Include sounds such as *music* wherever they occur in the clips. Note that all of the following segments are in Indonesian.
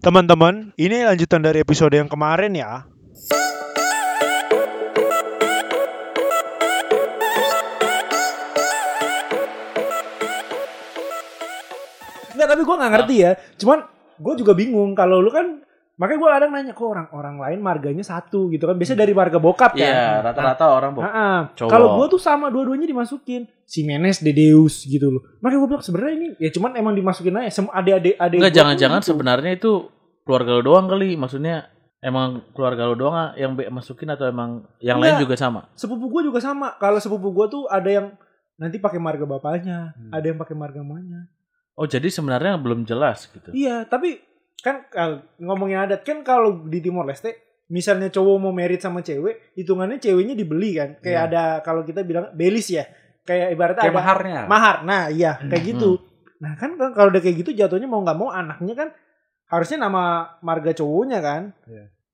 Teman-teman, ini lanjutan dari episode yang kemarin ya. Enggak, tapi gue nggak ngerti ya. Cuman gue juga bingung kalau lu kan makanya gue kadang nanya kok orang orang lain marganya satu gitu kan. Biasanya dari marga bokap kan. Iya, rata-rata orang Nah, bu. ah. Cowok. Kalau gue tuh sama dua-duanya dimasukin. Si Menes, Dedeus gitu loh. Makanya gue bilang sebenarnya ini ya cuman emang dimasukin aja. Semua adik-adik adik Enggak, jangan-jangan gitu. sebenarnya itu keluarga lo doang kali. Maksudnya emang keluarga lo doang ah yang masukin atau emang yang lain Enggak. juga sama? sepupu gue juga sama. Kalau sepupu gue tuh ada yang nanti pakai marga bapaknya, Hmm. ada yang pakai marga mamanya. Oh, jadi sebenarnya belum jelas gitu. Iya, tapi kan ngomongin adat kan kalau di Timor Leste misalnya cowok mau merit sama cewek, hitungannya ceweknya dibeli kan. Kayak Iya. ada kalau kita bilang belis ya. Kayak ibaratnya Kayak ada maharnya. mahar. Nah, iya, kayak Hmm. gitu. Nah, kan kalau udah kayak gitu jatuhnya mau nggak mau anaknya kan harusnya nama marga cowoknya kan.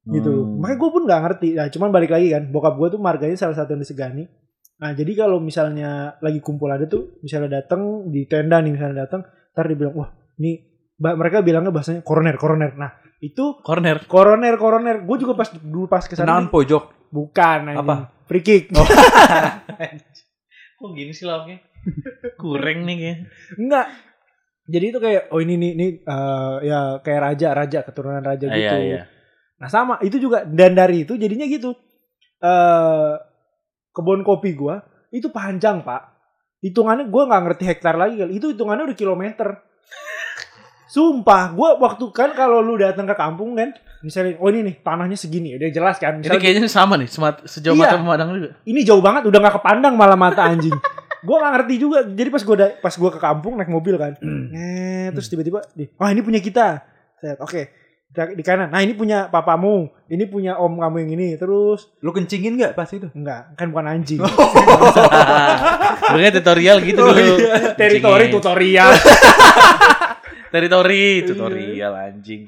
Gitu. Hmm. Makanya gue pun nggak ngerti. Nah, cuman balik lagi kan, bokap gue tuh marganya salah satu yang disegani. Nah, jadi kalau misalnya lagi kumpul ada tuh, misalnya datang di tenda nih misalnya datang, ntar dibilang, wah, ini mereka bilangnya bahasanya koroner, koroner. Nah, itu Corner. koroner, koroner. Gue juga pas dulu pas ke sana Tenangan pojok. bukan anjing. Apa? Free kick. *laughs* Kok gini sih lauknya? Kurang nih kayaknya. Enggak. Jadi itu kayak oh ini nih ini eh, ya kayak raja, raja keturunan raja Ah, gitu. Iya, iya. Nah, sama itu juga dan dari itu jadinya gitu. Eh kebun kopi gua itu panjang, Pak. Hitungannya gua nggak ngerti hektar lagi kali. Itu hitungannya udah kilometer. Sumpah, gua waktu kan kalau lu datang ke kampung kan, misalnya oh ini nih tanahnya segini, udah jelas kan. Jadi Misalnya kayaknya sama nih, semat, sejauh Iya. mata memandang juga. ini jauh banget udah nggak kepandang malah mata anjing. *laughs* gua nggak ngerti juga. Jadi pas gua da- pas gua ke kampung naik mobil kan. Eh, terus tiba-tiba di, "Wah, ini punya kita." Set, Oke. Di- Di kanan. Nah, ini punya papamu. Ini punya om kamu yang ini. Terus Lu kencingin gak pas itu? enggak, kan bukan anjing. *laughs* Makanya tutorial gitu Oh, dulu. iya. Teritori tutorial. *laughs* Teritori, Iya. tutorial anjing.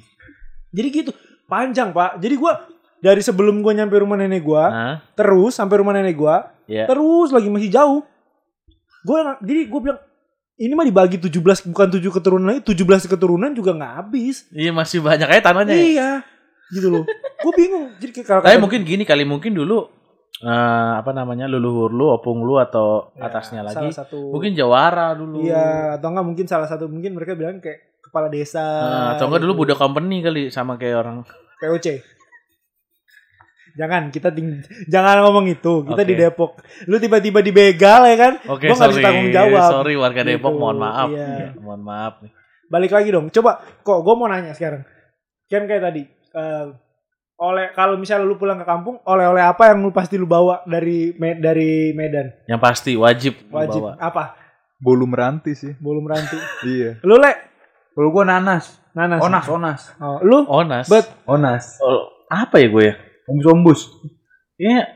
Jadi gitu. Panjang, Pak. Jadi gua dari sebelum gua nyampe rumah nenek gua, Hah? terus sampai rumah nenek gua, Ya. terus lagi masih jauh. Gua jadi gua bilang ini mah dibagi 17 bukan 7 keturunan lagi, 17 keturunan juga nggak habis. Iya masih banyak aja tanahnya. ya. Iya. Gitu loh. Gue bingung. Jadi kayak kalau Tapi mungkin gini kali mungkin dulu eh, apa namanya leluhur lu, opung lu atau Ya, atasnya lagi salah satu mungkin jawara dulu. Iya, atau enggak mungkin salah satu mungkin mereka bilang kayak kepala desa. Nah, atau enggak dulu gitu. budak company kali sama kayak orang. POC. Jangan kita ting jangan ngomong itu. Kita Oke. di Depok. Lu tiba-tiba dibegal ya kan? Oke, Gua bisa sorry. tanggung jawab. Sorry warga Gitu, Depok, mohon maaf. iya. Iya, mohon maaf nih. Balik lagi dong. Coba kok gue mau nanya sekarang. Kan kayak tadi eh, oleh kalau misalnya lu pulang ke kampung, oleh-oleh apa yang lu pasti lu bawa dari Me- dari Medan? Yang pasti wajib, Wajib bawa. apa? Bolu meranti sih. Bolu meranti. Iya. lu le Kalau gua nanas. nanas. Onas, onas. Oh, lu Onas. Bet. Onas. Oh, apa ya gue ya? Ombus-ombus. Iya,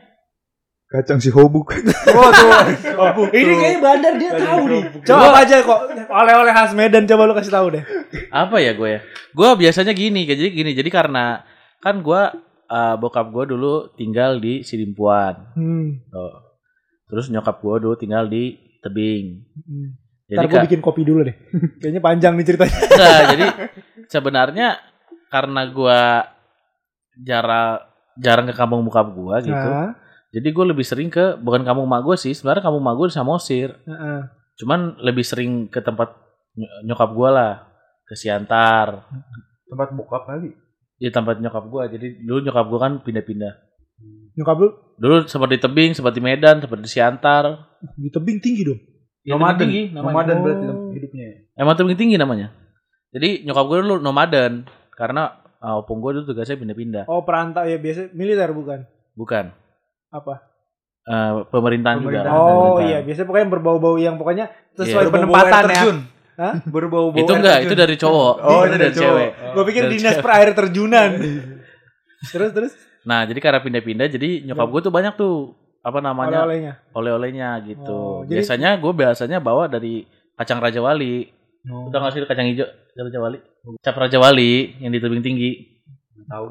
Kacang si hobuk. *laughs* Oh, ini kayaknya bandar dia tahu nih. Coba apa aja kok oleh-oleh khas Medan coba lu kasih tahu deh. apa ya gue ya? Gue biasanya gini, kayak jadi gini. Jadi karena kan gue eh, bokap gue dulu tinggal di Sidimpuan. Hmm. Oh. Terus nyokap gue dulu tinggal di Tebing. Jadi Ntar gue bikin kopi dulu deh. *laughs* Kayaknya panjang nih ceritanya. *laughs* enggak, jadi sebenarnya karena gue jarang jarang ke kampung bokap gue gitu. Nah, Jadi gue lebih sering ke bukan kampung mak gue sih. Sebenarnya kampung mak gue di Samosir. heeh. Cuman lebih sering ke tempat ny- nyokap gue lah. Ke Siantar. Tempat bokap kali. Di tempat nyokap gue. Jadi dulu nyokap gue kan pindah-pindah. Nyokap lu Dulu sempat di Tebing, sempat di Medan, sempat di Siantar. di tebing tinggi dong. Ya, Nomaden. Tinggi namanya. Nomaden Oh. berarti hidupnya. Emang Tebing tinggi namanya. Jadi nyokap gue dulu nomaden. Karena uh, opung gue dulu tugasnya pindah-pindah. Oh, perantau ya biasa militer bukan? Bukan. Apa? Eh, pemerintahan, juga. Pemerintahan. Oh Pemerintahan. iya, biasanya pokoknya yang berbau-bau yang pokoknya sesuai Iya. penempatan ya. Hah? Berbau-bau Itu enggak, terjun. itu dari cowok. *laughs* Oh, itu dari dari cowok. cewek. Gue pikir Dari dinas cewek. per air terjunan. *laughs* terus terus Nah, jadi karena pindah-pindah jadi nyokap gue tuh banyak tuh apa namanya oleh-olehnya. oleh-olehnya gitu. Oh, jadi- Biasanya gue biasanya bawa dari kacang Raja Wali. Oh. Udah nggak sih kacang hijau Raja Wali? Cap Raja Wali yang di tebing tinggi. Tahu.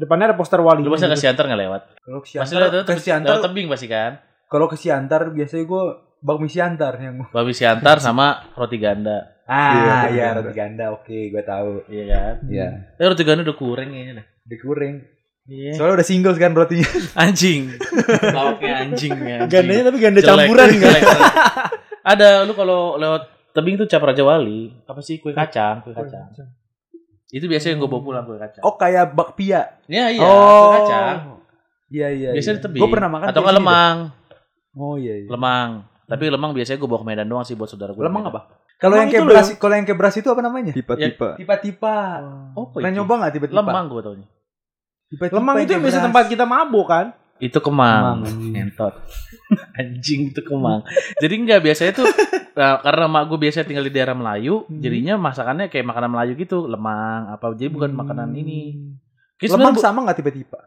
Depannya ada poster wali. Lu pasti ke Siantar nggak lewat? Kalau ke Pasti Siantar, ke Siantar, tebing pasti kan? kalau ke Siantar biasanya gue bakmi Siantar yang Babi Siantar sama roti ganda. Ah, iya ganda. roti ganda. Oke, gue tahu. Iya kan? Iya. Eh roti ganda udah kurang kayaknya dah. Dikurang. Iya. Soalnya udah single kan rotinya. *laughs* Anjing. Lauknya anjing ya. anjing. Gandanya tapi ganda Jelek, campuran kan. jelek. *laughs* Ada lu kalau lewat tebing tuh cap Raja Wali, apa sih kue kacang, kue kacang. Itu biasanya yang gue bawa pulang kue kacang. Oh, kayak bakpia. Ya iya, oh. kue kacang. Iya, iya. Biasanya di tebing. Gue pernah makan Atau nggak gitu. lemang. Oh iya, iya. Lemang. Tapi lemang biasanya gue bawa ke Medan doang sih buat saudara gue. Lemang apa? Kalau yang kayak itu beras, kalau yang kayak beras itu apa namanya? Tipe-tipe. Tipa-tipa. Oh, apa Pernah itu? nyoba nggak tiba-tiba? Lemang gue taunya. Tiba-tiba Lemang itu yang biasa tempat kita mabuk kan. Itu kemang. Kemang, anjing. Ngentot. *laughs* anjing itu kemang. Jadi enggak biasanya tuh *laughs* nah, karena mak gue biasanya tinggal di daerah Melayu, Hmm. jadinya masakannya kayak makanan Melayu gitu, lemang apa. Jadi bukan makanan ini. Kayak Lemang sama nggak tiba-tiba?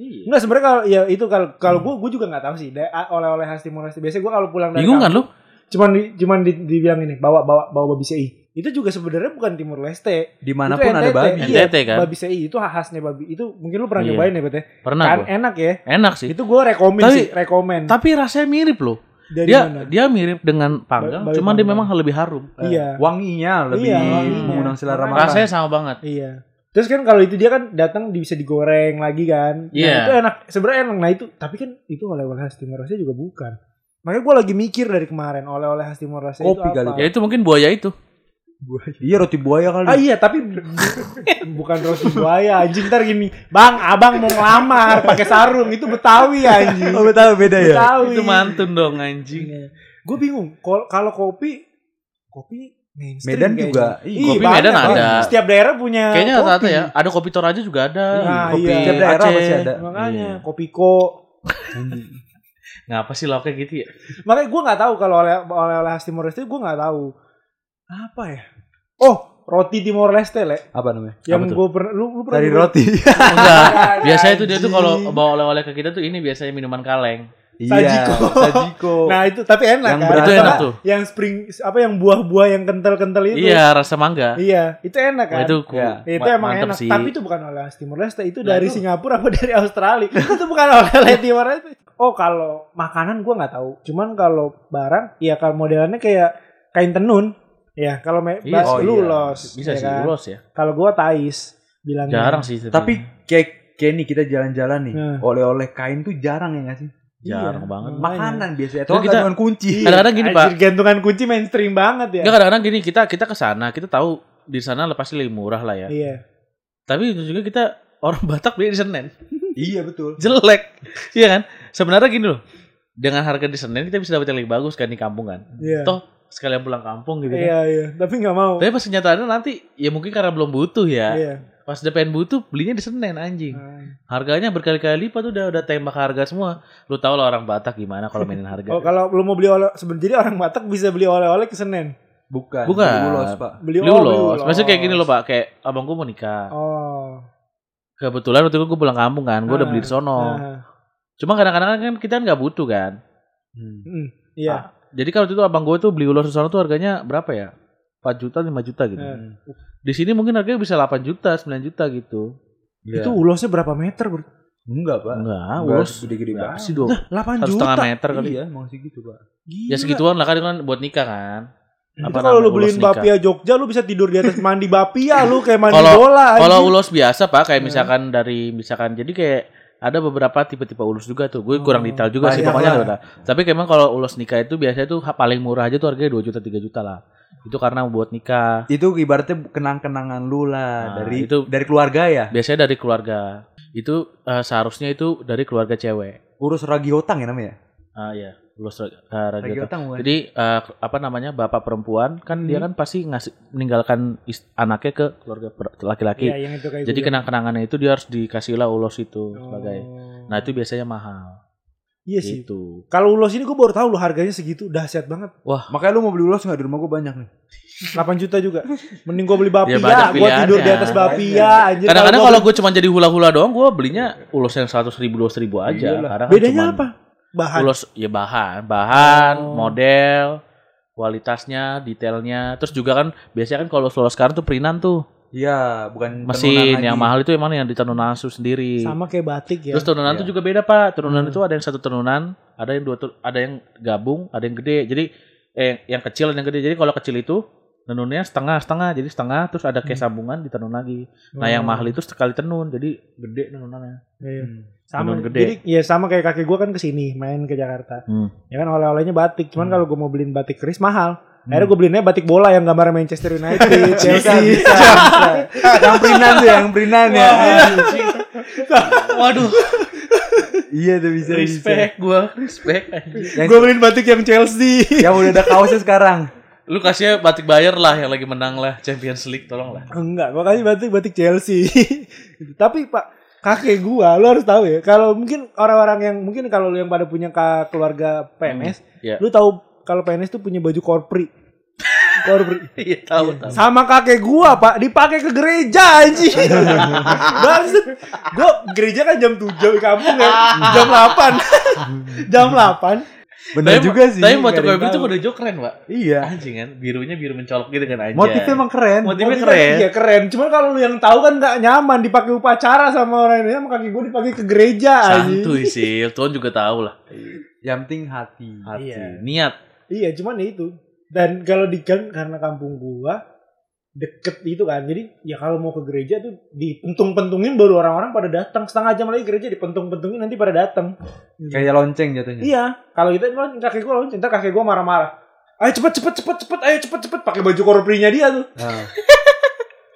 Iya. Enggak sebenarnya kalau ya itu kalau kalau gue gue juga nggak tahu sih. Oleh-oleh khas Timor Leste. Biasanya gue kalau pulang dari Bingung kan lu? cuman di, cuman di, dibilang ini bawa bawa bawa babi sei. Itu juga sebenarnya bukan Timur Leste. Di mana pun Itu ada NTT. babi. Iya, NTT kan? Babi sei itu khasnya babi. Itu mungkin lu pernah Iya. nyobain ya, Bete? Pernah Kan gua. enak ya. Enak sih. Itu gue rekomen Tapi- sih, rekomen. Tapi rasanya mirip loh. Dari Dia mana? dia mirip dengan panggang, Babi cuman dia memang lebih harum. Iya. Wanginya lebih Iya, wanginya. mengundang selera makan. Rasanya sama banget. Iya. Terus kan kalau itu dia kan datang bisa digoreng lagi kan. Nah, Iya. itu enak. Sebenarnya enak. Nah itu tapi kan itu oleh-oleh khas Timor Leste juga bukan. Makanya gue lagi mikir dari kemarin oleh-oleh khas Timor Leste itu Kopi apa. kali. Ya itu mungkin buaya itu. Iya roti buaya kali. Ah iya tapi *laughs* bukan roti buaya anjing ntar gini. Bang, abang mau ngelamar pakai sarung itu Betawi anjing. Oh, tahu beda ya. Betawi. Itu mantun dong anjing. Gue bingung. Kal- Kalau kopi kopi mainstream Medan kayaknya. juga. Iya, kopi banyak, Medan ada. Setiap daerah punya Kayaknya kopi. rata-rata ya. Ada kopi Toraja juga ada. Nah, kopi iya. Setiap daerah Aceh. pasti ada. Makanya Iya. kopiko. Ngapa sih lauknya gitu ya? Makanya gue nggak tahu kalau oleh oleh oleh Timor Leste gue nggak tahu apa ya. Oh roti Timor Leste le. Apa namanya? Yang gue pernah lu, lu pernah Dari roti. *laughs* Enggak. Biasanya itu dia tuh kalau bawa oleh-oleh ke kita tuh ini biasanya minuman kaleng. Sajiko. Sajiko. *laughs* Nah itu tapi enak Yang kan. Itu enak tuh. Yang spring apa yang buah-buah yang kental-kental itu. Iya, rasa mangga. Iya itu enak kan. itu ku- Iya. itu ma- emang enak. sih. Tapi itu bukan oleh Timor Leste. Itu Nah, dari itu- Singapura apa dari Australia. itu bukan *laughs* oleh Timor Leste. Oh kalau makanan gue nggak tahu. Cuman kalau barang, ya kalau modelannya kayak kain tenun. Ya kalau me- Iya, bas- oh iya. lulos. Bisa ya sih, kan? ulos ya. Kalau gue Tais bilangnya. Jarang sih. Tapi kayak kayak nih kita jalan-jalan nih, Hmm. oleh-oleh kain tuh jarang ya nggak sih? jarang Iya. banget. Makanya. Makanan biasanya. Terus Atau kita- gantungan kunci. *laughs* Kadang-kadang gini, Pak. anjir, gantungan kunci mainstream banget ya. Enggak kadang-kadang gini kita kita ke sana, kita tahu di sana pasti lebih murah lah ya. Iya. Tapi itu juga kita orang *laughs* Batak beli di Senen. iya betul. Jelek. Iya kan? Sebenarnya gini loh. Dengan harga di Senen kita bisa dapat yang lebih bagus kan di kampung kan. Iya. Toh sekalian pulang kampung gitu kan. Iya, iya. Tapi nggak mau. Tapi pas kenyataannya nanti ya mungkin karena belum butuh ya. Iya. Pas udah pengen butuh belinya di Senen anjing. Nah. Harganya berkali-kali lipat udah udah tembak harga semua. Lu tau lah orang Batak gimana kalau mainin *laughs* harga. Oh, kalau lu mau beli oleh sebenarnya jadi orang Batak bisa beli oleh-oleh ke Senen. Bukan. Bukan. beli Ulos, Pak. Beli, Beli oh, ulos. Maksudnya kayak gini loh Pak, kayak abang gue mau nikah. Oh. Kebetulan waktu itu gue pulang kampung kan, gue udah beli di sono. Nah. Cuma kadang-kadang kan kita nggak butuh kan. Hmm. Mm, Iya. Ah, Jadi kalau itu abang gue tuh beli ulos di sono tuh harganya berapa ya? 4 juta, 5 juta gitu. Hmm. Di sini mungkin harganya bisa 8 juta, 9 juta gitu. Iya. Itu ulosnya berapa meter, Bro? enggak, Pak. Enggak, ulos gede-gede banget. sih dua? 8 Satu juta. setengah meter kali. Iya, mau segitu, Pak. Gila. Ya segituan lah kan kan buat nikah kan. Itu Apa kalau namanya, lu beliin bapia Jogja lu bisa tidur di atas mandi bapia lu kayak mandi Kalau- bola. Kalau ulos biasa pak, kayak Hmm. misalkan dari misalkan jadi kayak ada beberapa tipe-tipe ulus juga tuh. Gue kurang Oh, detail juga sih pokoknya ada. Tapi emang kalau ulus nikah itu biasanya tuh paling murah aja tuh harganya 2 juta 3 juta lah. Itu karena buat nikah. Itu ibaratnya kenang-kenangan lu lah Nah, dari itu- dari keluarga ya. Biasanya dari keluarga. Itu eh, seharusnya itu dari keluarga cewek. Urus ragi otang ya namanya. Ah uh, ragi Otak. otang bukan? Jadi eh, apa namanya bapak perempuan kan dia kan pasti ngasih meninggalkan is- anaknya ke keluarga laki-laki. Iya, yang itu kayak Jadi gua kenang-kenangannya itu dia harus dikasih lah ulos itu bilang. sebagai. Oh. Nah itu biasanya mahal. Iya sih. Gitu. Kalau ulos ini gue baru tahu lu harganya segitu dahsyat banget. Makanya lu mau beli ulos nggak di rumah gue banyak nih. 8 juta juga. Mending gue beli bapia, Ya, gue tidur di atas bapia anjir. Kadang-kadang kalau gue cuma jadi hula-hula doang, gue belinya ulos yang seratus ribu, dua ribu aja. Iyalah. Kadang beli- bedanya cuman apa? Bahan. Ulos ya bahan, bahan, Oh. model, kualitasnya, detailnya. Terus juga kan biasanya kan kalau ulos sekarang tuh perinan tuh Iya, bukan tenunan mesin lagi. yang mahal itu emang yang ditenun langsung sendiri. Sama kayak batik ya. Terus tenunan Iya. tuh juga beda pak. Tenunan Hmm. itu ada yang satu tenunan, ada yang dua, ada yang gabung, ada yang gede. Jadi eh, yang kecil dan yang gede. Jadi kalau kecil itu Tenunnya setengah-setengah, jadi setengah terus ada kayak sambungan ditenun lagi. Nah, yang Hmm. mahal itu sekali tenun, jadi gede tenunannya. Iya. Hmm. sama Tenun gede. jadi ya sama kayak kakek gue kan ke sini main ke Jakarta Hmm. ya kan oleh-olehnya batik cuman Hmm. kalau gue mau beliin batik keris mahal akhirnya gue beliinnya batik bola yang gambar Manchester United *laughs* Chelsea bisa, bisa. yang perinan tuh, yang perinan ya. Waduh, iya tuh bisa, respect gua, respect. Yang, gue beliin batik yang Chelsea yang udah ada kaosnya sekarang. Lu kasih batik bayar lah yang lagi menang lah Champions League, tolong lah. enggak gue kasih batik batik Chelsea. *laughs* Tapi pak kakek gua lu harus tahu ya kalau mungkin orang-orang yang mungkin kalau lu yang pada punya ka- keluarga PNS Iya. lu tahu kalau PNS tuh punya baju korpri korpri *laughs* Iya, tahu, tahu. sama kakek gua pak dipakai ke gereja anjing. *laughs* Maksud gua gereja kan jam 7 di kampung ya jam 8 jam 8 Bener Tapi- juga sih. Tapi gue yang itu tahu. udah jok keren, Pak. Iya. Anjing kan, birunya biru mencolok gitu kan aja. Motifnya emang keren. Motifnya Motifnya keren. iya keren cuman kalau lu yang tahu kan nggak nyaman dipakai upacara sama orang ini sama kaki gua dipakai ke gereja anjing Santuy sih, *laughs* Tuhan juga tahu lah. Yang penting hati. Hati, Iya. niat. iya cuman ya itu dan kalau di kan karena kampung gua deket itu kan jadi ya kalau mau ke gereja tuh dipentung-pentungin baru orang-orang pada datang setengah jam lagi gereja dipentung-pentungin nanti pada datang Kayak lonceng jatuhnya. Iya, kalau itu kakek gue lonceng, ntar kakek gue marah-marah. Ayo cepet cepet cepet cepet, ayo cepet cepet pakai baju korprinya dia tuh. Nah.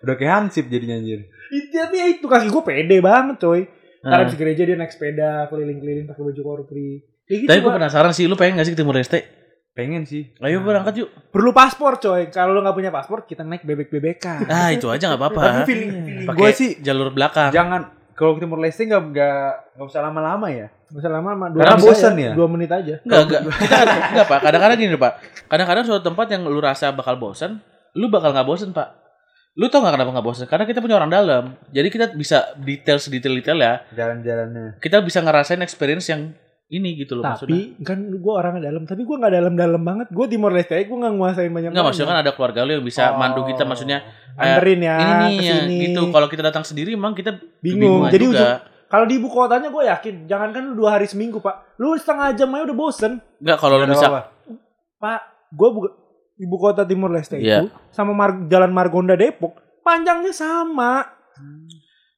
udah kayak hansip jadinya anjir. Itu ya itu kakek gue pede banget coy. Ntar Nah. habis gereja dia naik sepeda keliling-keliling pakai baju korpri. Kayak gitu. Tapi gue penasaran sih, lu pengen gak sih ke Timur Leste? Pengen sih. Ayo berangkat yuk. Perlu paspor coy. Kalau lu nggak punya paspor, kita naik bebek-bebekan. Ah itu aja gak apa-apa. Tapi feeling, feeling Pakai gue sih jalur belakang. jangan kalau ke Timur Leste nggak nggak nggak usah lama-lama ya. Gak usah lama-lama. Dua Karena menit bosan aja. ya? Dua menit aja. Enggak, enggak. *laughs* Kita enggak, Pak. Kadang-kadang gini, Pak. Kadang-kadang suatu tempat yang lu rasa bakal bosan, lu bakal nggak bosan, Pak. Lu tau gak kenapa nggak bosan? Karena kita punya orang dalam. Jadi kita bisa detail sedetail-detail ya. Jalan-jalannya. Kita bisa ngerasain experience yang ini gitu loh maksudnya. Tapi kan gue orangnya dalam. Tapi gue nggak dalam-dalam banget. Gue Timor Leste, gue nggak nguasain banyak. Enggak, maksudnya kan ada keluarga lu yang bisa mandu kita maksudnya. eh, Anterin ya. ini nih ya, gitu. Kalau kita datang sendiri emang kita bingung. Jadi juga. ujung kalau di ibu kotanya gue yakin, jangankan lu dua hari seminggu pak, lu setengah jam aja udah bosen. Enggak kalau lu Nggak bisa. Pak, gue buka ibu kota Timur Leste Iya. itu sama Mar- Jalan Margonda Depok panjangnya sama.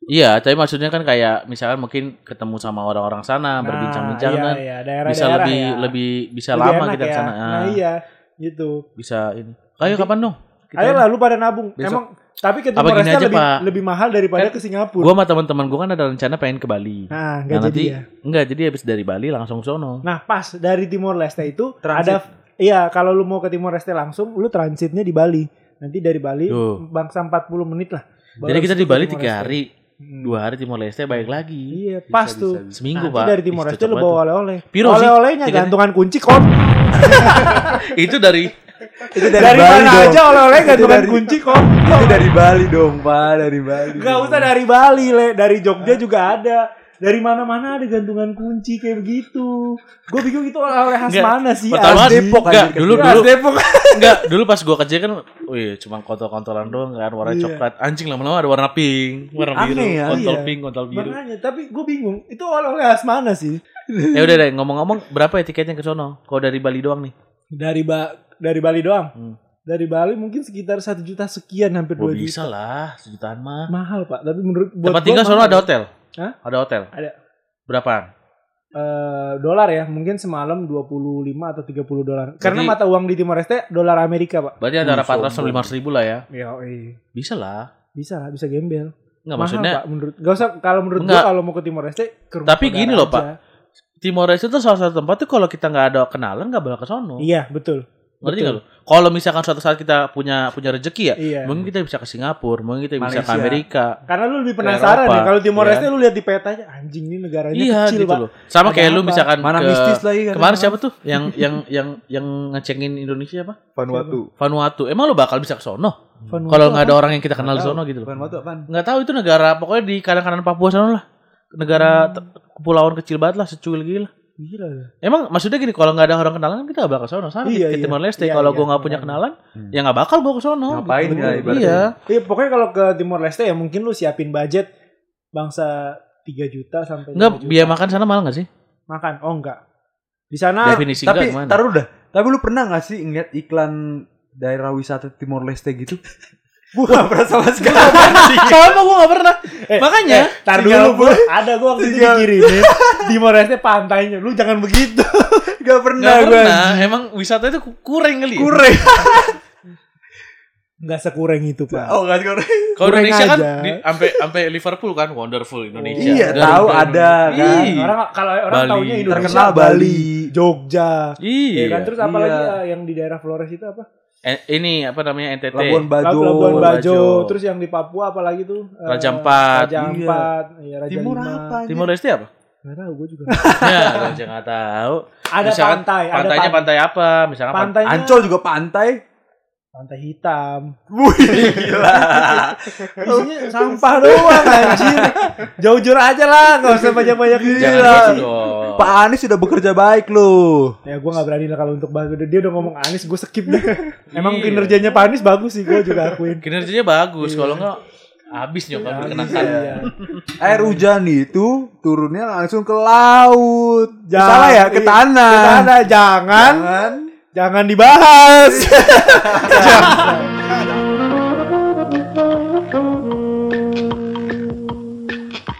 Iya, tapi maksudnya kan kayak misalkan mungkin ketemu sama orang-orang sana, berbincang-bincang iya, kan. iya, daerah, bisa lebih lebih bisa Lebih lama kita ke ya. sana. Nah, Ah, iya, gitu. Bisa ini. Ayo Nanti- kapan dong? Kita Ayo lah lu pada nabung. Besok. Emang tapi ke Apa Timor Leste aja, lebih, Pak? lebih mahal daripada Kan ke Singapura. Gua sama teman-teman gua kan ada rencana pengen ke Bali. nah, Nah, enggak jadi nanti ya. enggak jadi habis dari Bali langsung sono. Nah, pas dari Timor Leste itu Transit. ada iya, kalau lu mau ke Timor Leste langsung, lu transitnya di Bali. Nanti dari Bali Tuh. bangsa 40 menit lah. Jadi kita di Bali tiga hari. Dua hari Timor Leste balik lagi. Iya, pas Bisa, tuh. bisa, bisa. Seminggu Nanti pak. dari Timor Leste lu bawa oleh-oleh. Oleh-olehnya gantungan kunci kok. *laughs* Itu dari Itu Dari, dari, Bali mana dong. aja oleh-oleh gantungan dari- kunci kok. Itu dari Bali dong, Pak, dari Bali. Gak dong. usah dari Bali, Le. Dari Jogja juga ada. Dari mana-mana ada gantungan kunci kayak begitu. Gue bingung itu oleh khas mana sih? Pertama? Depok enggak, dulu dulu Depok. enggak, *laughs* dulu pas gua kerja kan wih, cuma kontol-kontolan doang kan warna Iya. coklat. Anjing lama-lama ada warna pink, warna biru, Aneh ya, kontol iya. pink, kontol biru. Makanya, tapi gue bingung. Itu oleh-oleh khas mana sih? ya udah deh, ngomong-ngomong berapa ya tiketnya ke sono? Kalau dari Bali doang nih. Dari ba dari Bali doang. Hmm. Dari Bali mungkin sekitar satu juta sekian hampir dua bisa juta. lah, sejutaan mah. Mahal pak. Tapi menurut buat Tempat gua tinggal sono ada hotel. Hah? Ada hotel. Ada. Berapaan? Eh, dolar ya mungkin semalam 25 atau 30 dolar. Karena mata uang di Timor Leste dolar Amerika pak. Berarti 400 sampai sombong. 500 ribu lah ya. Ya, Bisa lah. bisa lah, bisa gembel. Enggak Mahal, maksudnya Pak, menurut gak usah kalau menurut Enggak. gua kalau mau ke Timor Leste ke rumah Tapi gini loh, aja. Pak. Timor Leste itu salah satu tempat tuh kalau kita nggak ada kenalan nggak bakal ke sono. Iya, betul. Ngerti nggak lo? Kalau misalkan suatu saat kita punya punya rezeki ya, Iya. mungkin kita bisa ke Singapura, mungkin kita bisa ke Malaysia. Amerika. Karena lu lebih penasaran Eropa, ya kalau Timor iya. Leste lu lihat di petanya anjing ini negaranya Iya kecil, gitu Pak. loh. Sama kayak lu apa? misalkan Mana ke mistis lagi katanya. kemarin siapa tuh yang yang yang yang ngecengin Indonesia apa? Vanuatu. Vanuatu. Emang lu bakal bisa ke sono? Kalau nggak ada apa? orang yang kita kenal di sono gitu loh. Vanuatu apaan? Nggak tahu itu negara pokoknya di kanan-kanan Papua sono lah. Negara te- kepulauan kecil banget lah, secuil gila. Gila. ya. Emang maksudnya gini, kalau nggak ada orang kenalan kan kita nggak bakal ke sono. Sama Iya, ke iya. Timor Leste. Iya, kalau iya, gua nggak punya kenalan, Hmm. ya nggak bakal gua ke sono. Ngapain gitu. ya ibaratnya? Iya. Iya, pokoknya kalau ke Timor Leste ya mungkin lu siapin budget bangsa 3 juta sampai 5 Enggak, juta. biaya makan sana mahal nggak sih? makan. Oh enggak. Di sana Definisi Tapi taruh dah. Tapi lu pernah gak sih ngeliat iklan daerah wisata Timor Leste gitu. *laughs* Gue gak pernah sama sekali. Sama gue gak pernah. Makanya. Eh, tar dulu gue ada gue waktu itu dikirimin *laughs* di Moreste pantainya. Lu jangan begitu. Gak pernah Gak pernah. Emang wisata itu kurang kali. ya? Kurang. *laughs* Enggak sekurang itu, Pak. Oh gak kurang. Kalau Indonesia kan aja. di- sampai sampai Liverpool kan wonderful Indonesia. Iya, Garuda tahu Indonesia. ada, kan. Ih. Orang kalau orang Bali. taunya Indonesia Terkenal Bali. Jogja. Iya. Ya kan terus apa Iya. lagi ah, yang di daerah Flores itu apa? Eh, ini apa namanya NTT. Labuan Bajo. Labuan Bajo. Bajo. Terus yang di Papua apa lagi tuh? Eh, Raja Ampat. Raja Iya. Ampat. Iya, Raja Timur Lima. apa? anjir? Timor Leste apa? Nggak tahu gue juga. *laughs* ya, gue aja nggak tahu. Ada Misalkan pantai, ada Pantainya pan- pantai apa? Misalkan pan- pantainya Ancol juga pantai. Pantai hitam. Wih, gila. Isinya sampah doang anjir. Jauh-jauh aja lah, enggak usah banyak-banyak Gila. Pak Anies sudah bekerja baik loh. Ya gue gak berani lah kalau untuk bahas dia udah ngomong Anies gue skip deh. Emang Iya. kinerjanya Pak Anies bagus sih gue juga akuin. Kinerjanya bagus. Kalau nggak habis nyokap dikenakan. Iya. Air hujan itu turunnya langsung ke laut. Jangan- Salah ya, ke iya, tanah. Ke tanah jangan Jangan. Jangan dibahas. *laughs* *laughs* Jangan.